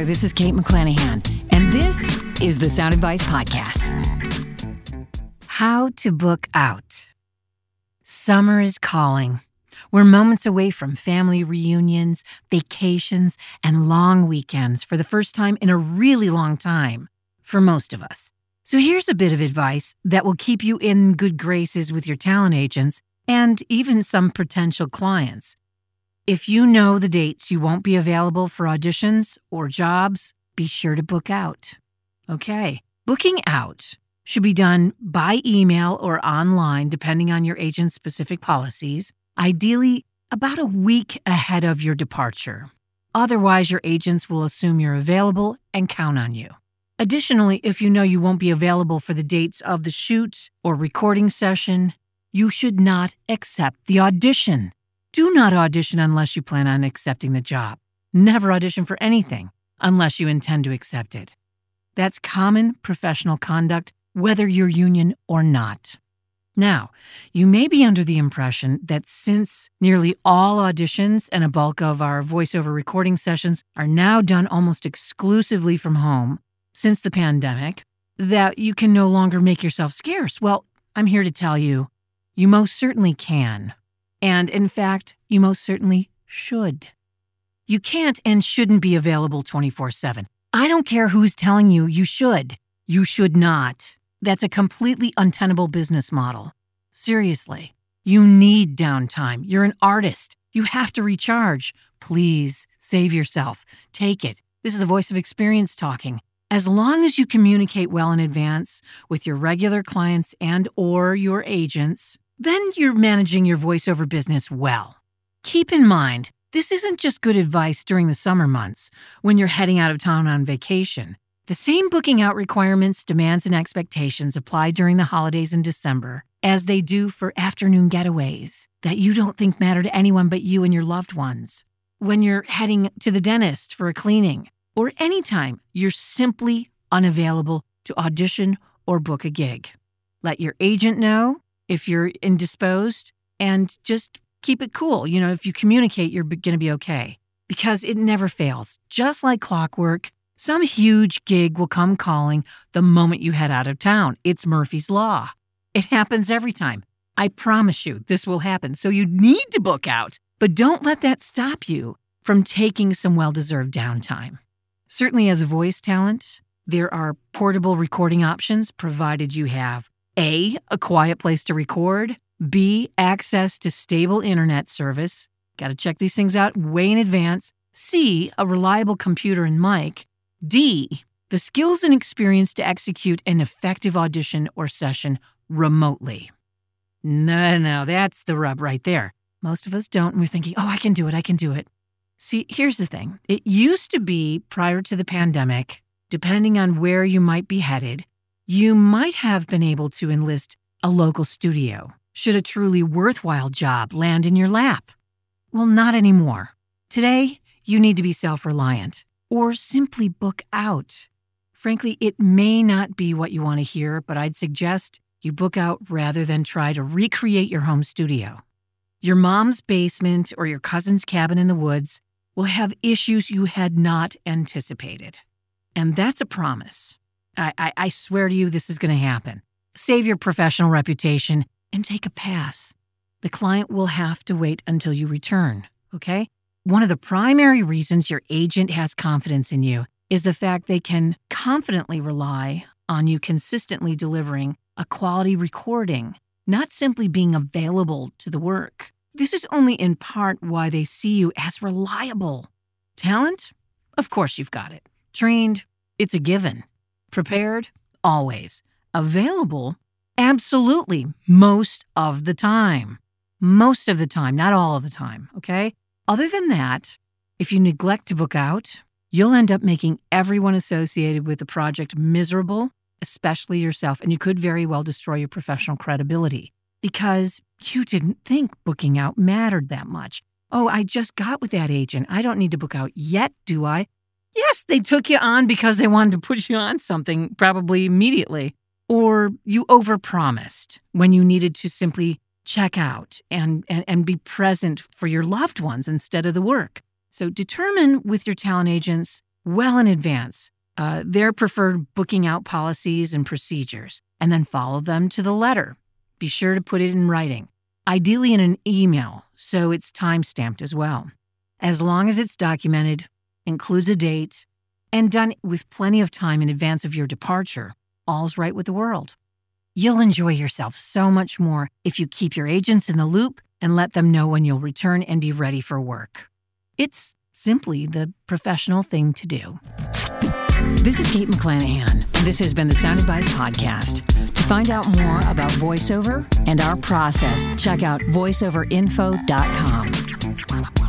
there. This is Kate McClanahan, and this is the Sound Advice Podcast. How to book out. Summer is calling. We're moments away from family reunions, vacations, and long weekends for the first time in a really long time for most of us. So here's a bit of advice that will keep you in good graces with your talent agents and even some potential clients. If you know the dates you won't be available for auditions or jobs, be sure to book out. Okay, booking out should be done by email or online, depending on your agent's specific policies, ideally about a week ahead of your departure. Otherwise, your agents will assume you're available and count on you. Additionally, if you know you won't be available for the dates of the shoot or recording session, you should not accept the audition. Do not audition unless you plan on accepting the job. Never audition for anything unless you intend to accept it. That's common professional conduct, whether you're union or not. Now, you may be under the impression that since nearly all auditions and a bulk of our voiceover recording sessions are now done almost exclusively from home, since the pandemic that you can no longer make yourself scarce. Well, I'm here to tell you, you most certainly can. And in fact, you most certainly should. You can't and shouldn't be available 24 7. I don't care who's telling you you should. You should not. That's a completely untenable business model. Seriously, you need downtime. You're an artist. You have to recharge. Please save yourself. Take it. This is a voice of experience talking. As long as you communicate well in advance with your regular clients and or your agents, then you're managing your voiceover business well. Keep in mind, this isn't just good advice during the summer months when you're heading out of town on vacation. The same booking out requirements, demands, and expectations apply during the holidays in December as they do for afternoon getaways that you don't think matter to anyone but you and your loved ones. When you're heading to the dentist for a cleaning, or anytime you're simply unavailable to audition or book a gig. Let your agent know if you're indisposed and just keep it cool. You know, if you communicate, you're going to be okay because it never fails. Just like clockwork, some huge gig will come calling the moment you head out of town. It's Murphy's Law. It happens every time. I promise you this will happen. So you need to book out, but don't let that stop you from taking some well deserved downtime. Certainly, as a voice talent, there are portable recording options provided you have A, a quiet place to record, B, access to stable internet service. Got to check these things out way in advance. C, a reliable computer and mic. D, the skills and experience to execute an effective audition or session remotely. No, no, that's the rub right there. Most of us don't, and we're thinking, oh, I can do it, I can do it. See, here's the thing it used to be prior to the pandemic, depending on where you might be headed, you might have been able to enlist a local studio should a truly worthwhile job land in your lap. Well, not anymore. Today, you need to be self reliant or simply book out. Frankly, it may not be what you want to hear, but I'd suggest you book out rather than try to recreate your home studio. Your mom's basement or your cousin's cabin in the woods will have issues you had not anticipated. And that's a promise. I, I, I swear to you, this is going to happen. Save your professional reputation and take a pass. The client will have to wait until you return, okay? One of the primary reasons your agent has confidence in you is the fact they can confidently rely on you consistently delivering a quality recording, not simply being available to the work. This is only in part why they see you as reliable. Talent? Of course you've got it. Trained? It's a given. Prepared? Always. Available? Absolutely. Most of the time. Most of the time, not all of the time, okay? Other than that, if you neglect to book out, you'll end up making everyone associated with the project miserable, especially yourself, and you could very well destroy your professional credibility because you didn't think booking out mattered that much. Oh, I just got with that agent. I don't need to book out yet, do I? Yes, they took you on because they wanted to put you on something probably immediately. Or you overpromised when you needed to simply check out and, and, and be present for your loved ones instead of the work. So determine with your talent agents well in advance uh, their preferred booking out policies and procedures, and then follow them to the letter. Be sure to put it in writing, ideally in an email, so it's time stamped as well. As long as it's documented, includes a date, and done with plenty of time in advance of your departure, all's right with the world. You'll enjoy yourself so much more if you keep your agents in the loop and let them know when you'll return and be ready for work. It's simply the professional thing to do. This is Kate McClanahan. This has been the Sound Advice Podcast. To find out more about voiceover and our process, check out voiceoverinfo.com.